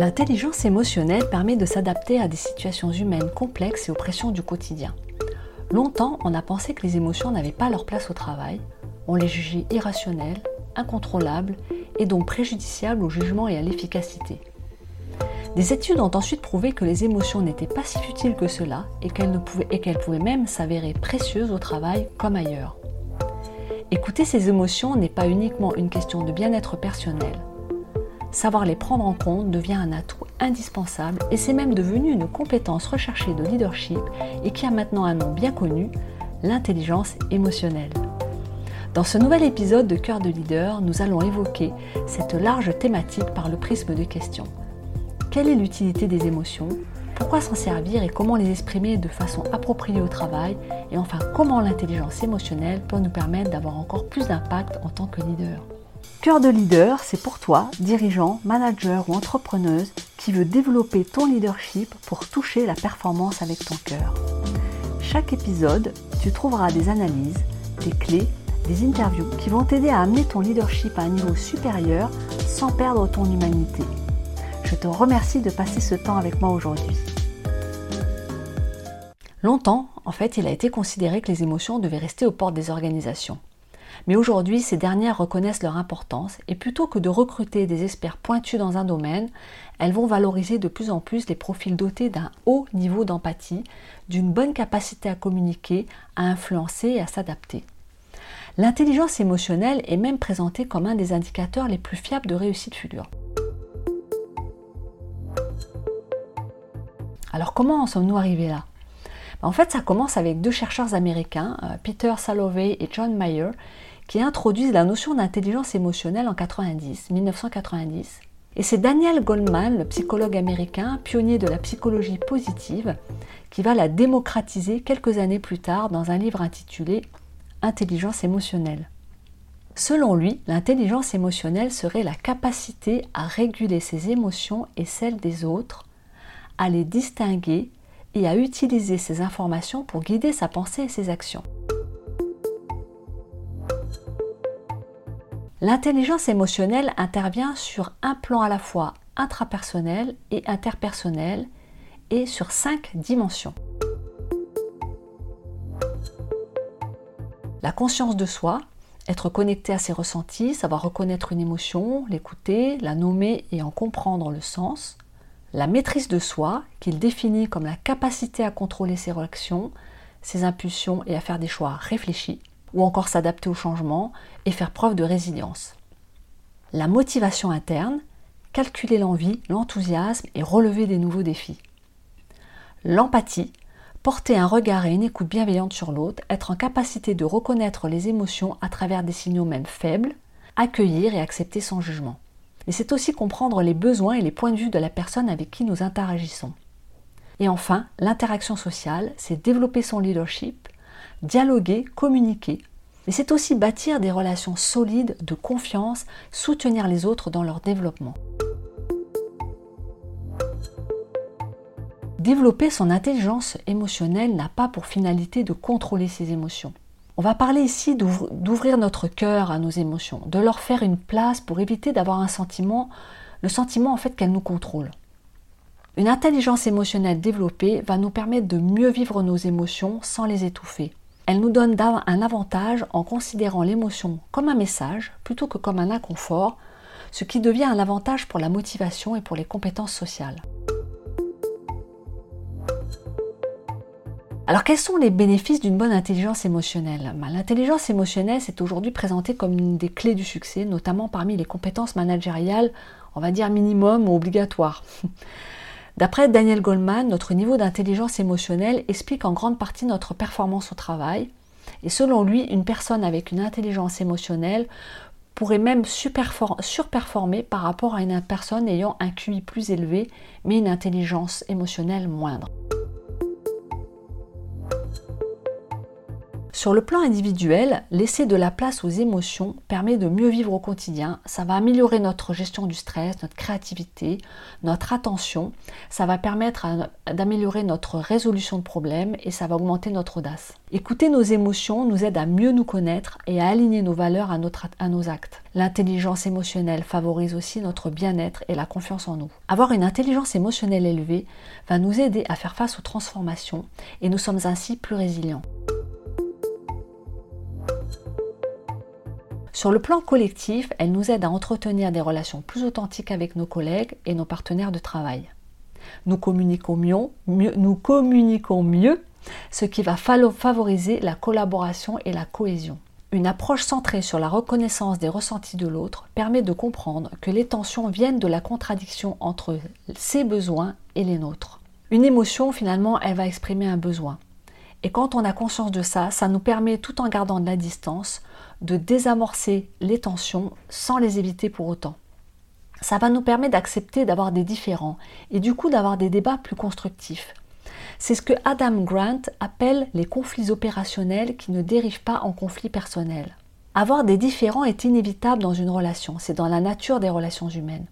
L'intelligence émotionnelle permet de s'adapter à des situations humaines complexes et aux pressions du quotidien. Longtemps, on a pensé que les émotions n'avaient pas leur place au travail, on les jugeait irrationnelles, incontrôlables et donc préjudiciables au jugement et à l'efficacité. Des études ont ensuite prouvé que les émotions n'étaient pas si futiles que cela et qu'elles, pouvaient, pouvaient même s'avérer précieuses au travail comme ailleurs. Écouter ces émotions n'est pas uniquement une question de bien-être personnel. Savoir les prendre en compte devient un atout indispensable et c'est même devenu une compétence recherchée de leadership et qui a maintenant un nom bien connu, l'intelligence émotionnelle. Dans ce nouvel épisode de Cœur de leader, nous allons évoquer cette large thématique par le prisme de questions. Quelle est l'utilité des émotions? Pourquoi s'en servir et comment les exprimer de façon appropriée au travail? Et enfin, comment l'intelligence émotionnelle peut nous permettre d'avoir encore plus d'impact en tant que leader? Cœur de leader, c'est pour toi, dirigeant, manager ou entrepreneuse, qui veut développer ton leadership pour toucher la performance avec ton cœur. Chaque épisode, tu trouveras des analyses, des clés, des interviews qui vont t'aider à amener ton leadership à un niveau supérieur sans perdre ton humanité. Je te remercie de passer ce temps avec moi aujourd'hui. Longtemps, en fait, il a été considéré que les émotions devaient rester aux portes des organisations. Mais aujourd'hui, ces dernières reconnaissent leur importance et plutôt que de recruter des experts pointus dans un domaine, elles vont valoriser de plus en plus les profils dotés d'un haut niveau d'empathie, d'une bonne capacité à communiquer, à influencer et à s'adapter. L'intelligence émotionnelle est même présentée comme un des indicateurs les plus fiables de réussite future. Alors comment en sommes-nous arrivés là? En fait, ça commence avec deux chercheurs américains, euh, Peter Salovey et John Mayer, qui introduisent la notion d'intelligence émotionnelle en 90, 1990. Et c'est Daniel Goldman, le psychologue américain, pionnier de la psychologie positive, qui va la démocratiser quelques années plus tard dans un livre intitulé Intelligence émotionnelle. Selon lui, l'intelligence émotionnelle serait la capacité à réguler ses émotions et celles des autres, à les distinguer et à utiliser ces informations pour guider sa pensée et ses actions. L'intelligence émotionnelle intervient sur un plan à la fois intrapersonnel et interpersonnel et sur cinq dimensions. La conscience de soi, être connecté à ses ressentis, savoir reconnaître une émotion, l'écouter, la nommer et en comprendre le sens. La maîtrise de soi, qu'il définit comme la capacité à contrôler ses réactions, ses impulsions et à faire des choix réfléchis ou encore s'adapter au changement et faire preuve de résilience. La motivation interne, calculer l'envie, l'enthousiasme et relever des nouveaux défis. L'empathie, porter un regard et une écoute bienveillante sur l'autre, être en capacité de reconnaître les émotions à travers des signaux même faibles, accueillir et accepter son jugement. Et c'est aussi comprendre les besoins et les points de vue de la personne avec qui nous interagissons. Et enfin, l'interaction sociale, c'est développer son leadership, dialoguer, communiquer. Mais c'est aussi bâtir des relations solides de confiance, soutenir les autres dans leur développement. Développer son intelligence émotionnelle n'a pas pour finalité de contrôler ses émotions. On va parler ici d'ouvrir notre cœur à nos émotions, de leur faire une place pour éviter d'avoir un sentiment, le sentiment en fait qu'elles nous contrôlent. Une intelligence émotionnelle développée va nous permettre de mieux vivre nos émotions sans les étouffer. Elle nous donne un avantage en considérant l'émotion comme un message plutôt que comme un inconfort, ce qui devient un avantage pour la motivation et pour les compétences sociales. Alors quels sont les bénéfices d'une bonne intelligence émotionnelle? Ben, L'intelligence émotionnelle s'est aujourd'hui présentée comme une des clés du succès, notamment parmi les compétences managériales, on va dire minimum ou obligatoires. D'après Daniel Goldman, notre niveau d'intelligence émotionnelle explique en grande partie notre performance au travail. Et selon lui, une personne avec une intelligence émotionnelle pourrait même surperformer par rapport à une personne ayant un QI plus élevé, mais une intelligence émotionnelle moindre. Sur le plan individuel, laisser de la place aux émotions permet de mieux vivre au quotidien. Ça va améliorer notre gestion du stress, notre créativité, notre attention. Ça va permettre d'améliorer notre résolution de problèmes et ça va augmenter notre audace. Écouter nos émotions nous aide à mieux nous connaître et à aligner nos valeurs à, à nos actes. L'intelligence émotionnelle favorise aussi notre bien-être et la confiance en nous. Avoir une intelligence émotionnelle élevée va nous aider à faire face aux transformations et nous sommes ainsi plus résilients. Sur le plan collectif, elle nous aide à entretenir des relations plus authentiques avec nos collègues et nos partenaires de travail. Nous communiquons mieux, ce qui va favoriser la collaboration et la cohésion. Une approche centrée sur la reconnaissance des ressentis de l'autre permet de comprendre que les tensions viennent de la contradiction entre ses besoins et les nôtres. Une émotion, finalement, elle va exprimer un besoin. Et quand on a conscience de ça, ça nous permet, tout en gardant de la distance, de désamorcer les tensions sans les éviter pour autant. Ça va nous permettre d'accepter d'avoir des différends et du coup d'avoir des débats plus constructifs. C'est ce que Adam Grant appelle les conflits opérationnels qui ne dérivent pas en conflits personnels. Avoir des différends est inévitable dans une relation, c'est dans la nature des relations humaines.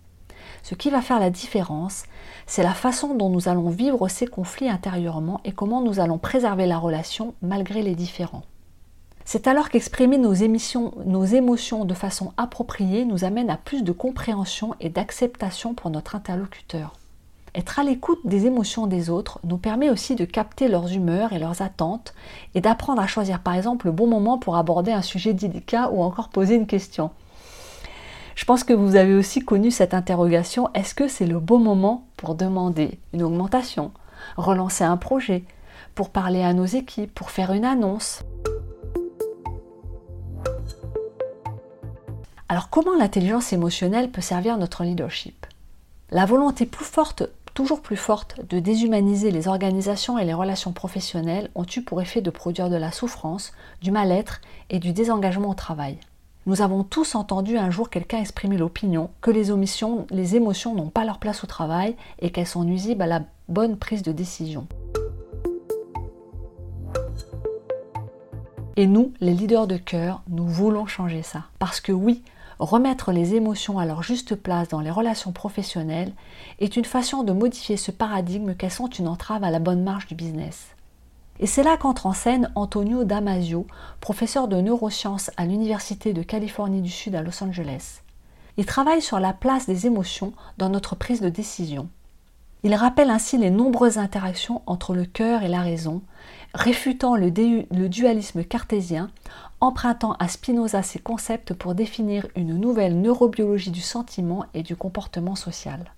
Ce qui va faire la différence, c'est la façon dont nous allons vivre ces conflits intérieurement et comment nous allons préserver la relation malgré les différends. C'est alors qu'exprimer nos, émotions de façon appropriée nous amène à plus de compréhension et d'acceptation pour notre interlocuteur. Être à l'écoute des émotions des autres nous permet aussi de capter leurs humeurs et leurs attentes et d'apprendre à choisir par exemple le bon moment pour aborder un sujet délicat ou encore poser une question. Je pense que vous avez aussi connu cette interrogation, est-ce que c'est le bon moment pour demander une augmentation, relancer un projet, pour parler à nos équipes, pour faire une annonce? Alors comment l'intelligence émotionnelle peut servir notre leadership? La volonté plus forte, toujours plus forte, de déshumaniser les organisations et les relations professionnelles ont eu pour effet de produire de la souffrance, du mal-être et du désengagement au travail. Nous avons tous entendu un jour quelqu'un exprimer l'opinion que les, omissions, les émotions n'ont pas leur place au travail et qu'elles sont nuisibles à la bonne prise de décision. Et nous, les leaders de cœur, nous voulons changer ça. Parce que oui, remettre les émotions à leur juste place dans les relations professionnelles est une façon de modifier ce paradigme qu'elles sont une entrave à la bonne marche du business. Et c'est là qu'entre en scène Antonio Damasio, professeur de neurosciences à l'Université de Californie du Sud à Los Angeles. Il travaille sur la place des émotions dans notre prise de décision. Il rappelle ainsi les nombreuses interactions entre le cœur et la raison, réfutant le, le, dualisme cartésien, empruntant à Spinoza ses concepts pour définir une nouvelle neurobiologie du sentiment et du comportement social.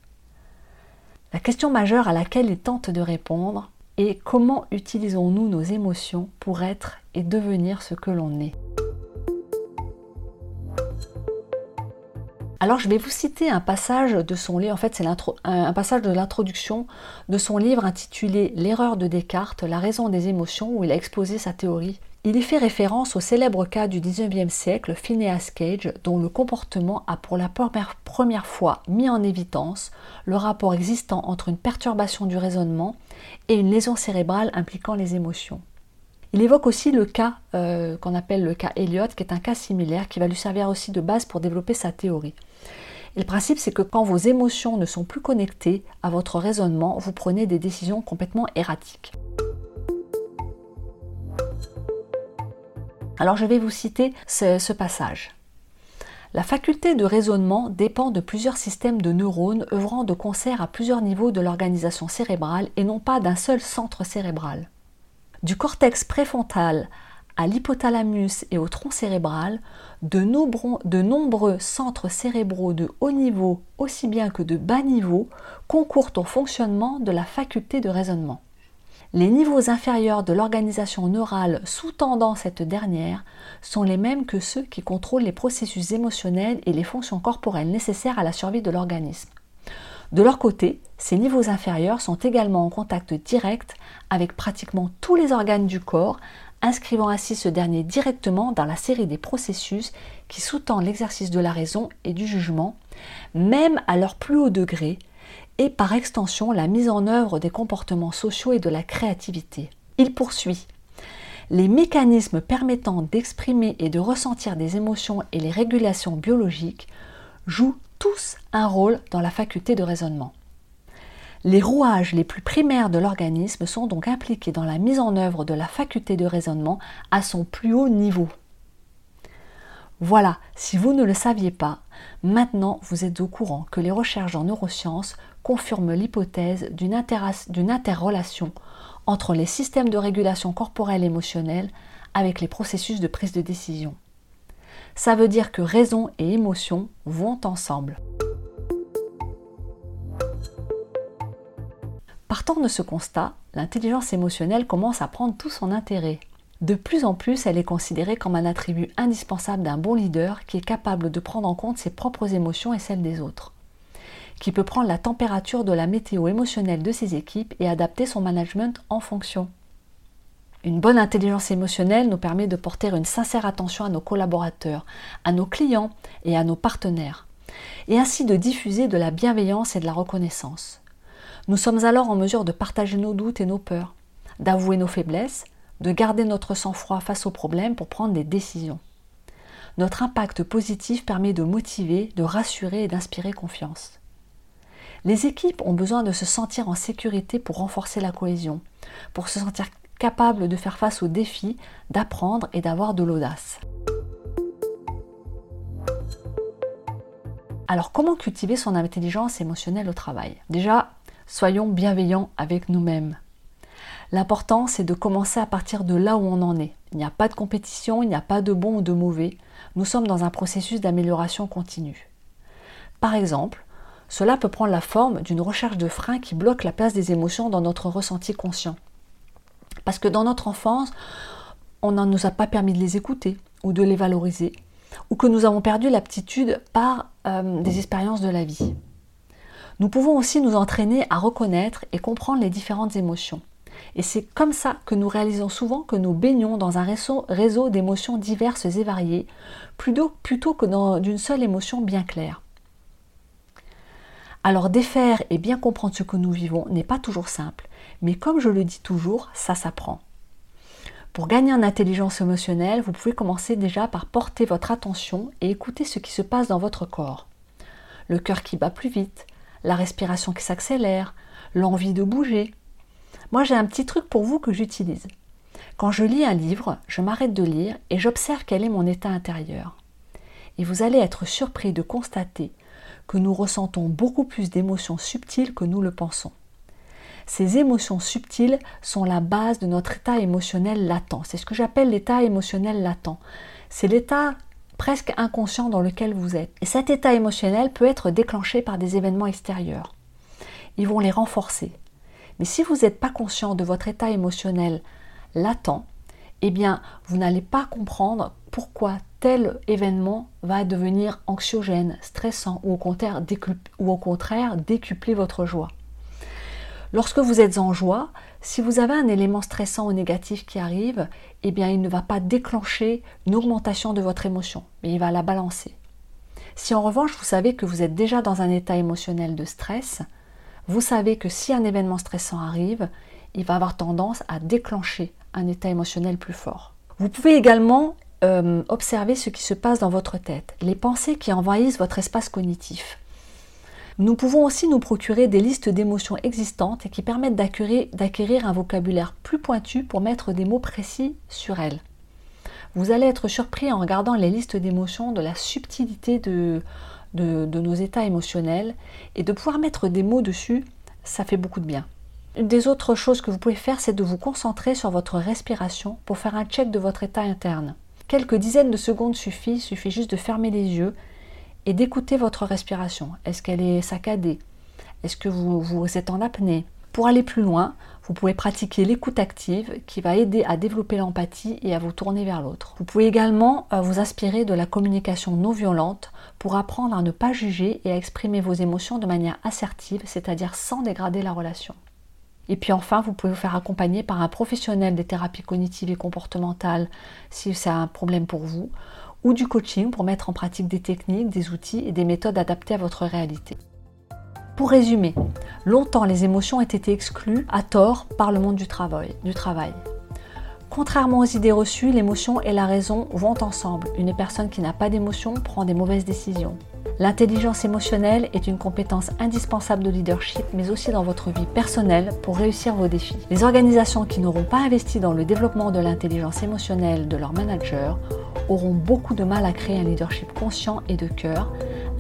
La question majeure à laquelle il tente de répondre est comment utilisons-nous nos émotions pour être et devenir ce que l'on est Alors je vais vous citer un passage de son livre, en fait c'est un passage de l'introduction de son livre intitulé L'erreur de Descartes, la raison des émotions, où il a exposé sa théorie. Il y fait référence au célèbre cas du 19e siècle, Phineas Cage, dont le comportement a pour la première fois mis en évidence le rapport existant entre une perturbation du raisonnement et une lésion cérébrale impliquant les émotions. Il évoque aussi le cas euh, qu'on appelle le cas Elliot, qui est un cas similaire qui va lui servir aussi de base pour développer sa théorie. Le principe, c'est que quand vos émotions ne sont plus connectées à votre raisonnement, vous prenez des décisions complètement erratiques. Alors je vais vous citer ce, passage. La faculté de raisonnement dépend de plusieurs systèmes de neurones œuvrant de concert à plusieurs niveaux de l'organisation cérébrale et non pas d'un seul centre cérébral. Du cortex préfrontal à l'hypothalamus et au tronc cérébral, de, nombreux, centres cérébraux de haut niveau aussi bien que de bas niveau concourent au fonctionnement de la faculté de raisonnement. Les niveaux inférieurs de l'organisation neurale sous-tendant cette dernière sont les mêmes que ceux qui contrôlent les processus émotionnels et les fonctions corporelles nécessaires à la survie de l'organisme. De leur côté, ces niveaux inférieurs sont également en contact direct avec pratiquement tous les organes du corps, inscrivant ainsi ce dernier directement dans la série des processus qui sous-tendent l'exercice de la raison et du jugement, même à leur plus haut degré, et par extension la mise en œuvre des comportements sociaux et de la créativité. Il poursuit. Les mécanismes permettant d'exprimer et de ressentir des émotions et les régulations biologiques jouent tous un rôle dans la faculté de raisonnement. Les rouages les plus primaires de l'organisme sont donc impliqués dans la mise en œuvre de la faculté de raisonnement à son plus haut niveau. Voilà, si vous ne le saviez pas, maintenant vous êtes au courant que les recherches en neurosciences confirment l'hypothèse d'une interrelation entre les systèmes de régulation corporelle émotionnelle avec les processus de prise de décision. Ça veut dire que raison et émotion vont ensemble. Partant de ce constat, l'intelligence émotionnelle commence à prendre tout son intérêt. De plus en plus, elle est considérée comme un attribut indispensable d'un bon leader qui est capable de prendre en compte ses propres émotions et celles des autres, qui peut prendre la température de la météo émotionnelle de ses équipes et adapter son management en fonction. Une bonne intelligence émotionnelle nous permet de porter une sincère attention à nos collaborateurs, à nos clients et à nos partenaires, et ainsi de diffuser de la bienveillance et de la reconnaissance. Nous sommes alors en mesure de partager nos doutes et nos peurs, d'avouer nos faiblesses, de garder notre sang-froid face aux problèmes pour prendre des décisions. Notre impact positif permet de motiver, de rassurer et d'inspirer confiance. Les équipes ont besoin de se sentir en sécurité pour renforcer la cohésion, pour se sentir capables de faire face aux défis, d'apprendre et d'avoir de l'audace. Alors comment cultiver son intelligence émotionnelle au travail? Déjà, Soyons bienveillants avec nous-mêmes. L'important, c'est de commencer à partir de là où on en est. Il n'y a pas de compétition, il n'y a pas de bon ou de mauvais. Nous sommes dans un processus d'amélioration continue. Par exemple, cela peut prendre la forme d'une recherche de freins qui bloque la place des émotions dans notre ressenti conscient. Parce que dans notre enfance, on ne nous a pas permis de les écouter ou de les valoriser, ou que nous avons perdu l'aptitude par euh, des expériences de la vie. Nous pouvons aussi nous entraîner à reconnaître et comprendre les différentes émotions. Et c'est comme ça que nous réalisons souvent que nous baignons dans un réseau, d'émotions diverses et variées, plutôt, plutôt que dans d'une seule émotion bien claire. Alors défaire et bien comprendre ce que nous vivons n'est pas toujours simple, mais comme je le dis toujours, ça s'apprend. Pour gagner en intelligence émotionnelle, vous pouvez commencer déjà par porter votre attention et écouter ce qui se passe dans votre corps. Le cœur qui bat plus vite, la respiration qui s'accélère, l'envie de bouger. Moi, j'ai un petit truc pour vous que j'utilise. Quand je lis un livre, je m'arrête de lire et j'observe quel est mon état intérieur. Et vous allez être surpris de constater que nous ressentons beaucoup plus d'émotions subtiles que nous le pensons. Ces émotions subtiles sont la base de notre état émotionnel latent. C'est ce que j'appelle l'état émotionnel latent. C'est l'état presque inconscient dans lequel vous êtes. Et cet état émotionnel peut être déclenché par des événements extérieurs. Ils vont les renforcer. Mais si vous n'êtes pas conscient de votre état émotionnel latent, eh bien, vous n'allez pas comprendre pourquoi tel événement va devenir anxiogène, stressant ou au contraire, décupler votre joie. Lorsque vous êtes en joie, si vous avez un élément stressant ou négatif qui arrive, eh bien il ne va pas déclencher une augmentation de votre émotion, mais il va la balancer. Si en revanche vous savez que vous êtes déjà dans un état émotionnel de stress, vous savez que si un événement stressant arrive, il va avoir tendance à déclencher un état émotionnel plus fort. Vous pouvez également euh, observer ce qui se passe dans votre tête, les pensées qui envahissent votre espace cognitif. Nous pouvons aussi nous procurer des listes d'émotions existantes et qui permettent d'acquérir un vocabulaire plus pointu pour mettre des mots précis sur elles. Vous allez être surpris en regardant les listes d'émotions de la subtilité de, de, nos états émotionnels et de pouvoir mettre des mots dessus, ça fait beaucoup de bien. Une des autres choses que vous pouvez faire, c'est de vous concentrer sur votre respiration pour faire un check de votre état interne. Quelques dizaines de secondes suffit, il suffit juste de fermer les yeux et d'écouter votre respiration. Est-ce qu'elle est saccadée? Est-ce que vous, vous êtes en apnée? Pour aller plus loin, vous pouvez pratiquer l'écoute active qui va aider à développer l'empathie et à vous tourner vers l'autre. Vous pouvez également euh, vous inspirer de la communication non violente pour apprendre à ne pas juger et à exprimer vos émotions de manière assertive, c'est-à-dire sans dégrader la relation. Et puis enfin, vous pouvez vous faire accompagner par un professionnel des thérapies cognitives et comportementales si c'est un problème pour vous, ou du coaching pour mettre en pratique des techniques, des outils et des méthodes adaptées à votre réalité. Pour résumer, longtemps les émotions ont été exclues à tort par le monde du travail. Contrairement aux idées reçues, l'émotion et la raison vont ensemble. Une personne qui n'a pas d'émotion prend des mauvaises décisions. L'intelligence émotionnelle est une compétence indispensable de leadership, mais aussi dans votre vie personnelle pour réussir vos défis. Les organisations qui n'auront pas investi dans le développement de l'intelligence émotionnelle de leurs managers auront beaucoup de mal à créer un leadership conscient et de cœur,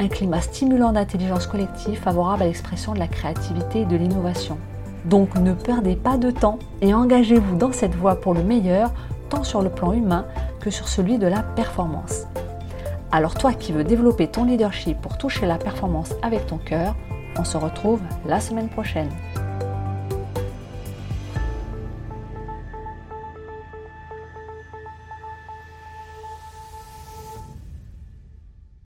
un climat stimulant d'intelligence collective favorable à l'expression de la créativité et de l'innovation. Donc ne perdez pas de temps et engagez-vous dans cette voie pour le meilleur, tant sur le plan humain que sur celui de la performance. Alors toi qui veux développer ton leadership pour toucher la performance avec ton cœur, on se retrouve la semaine prochaine.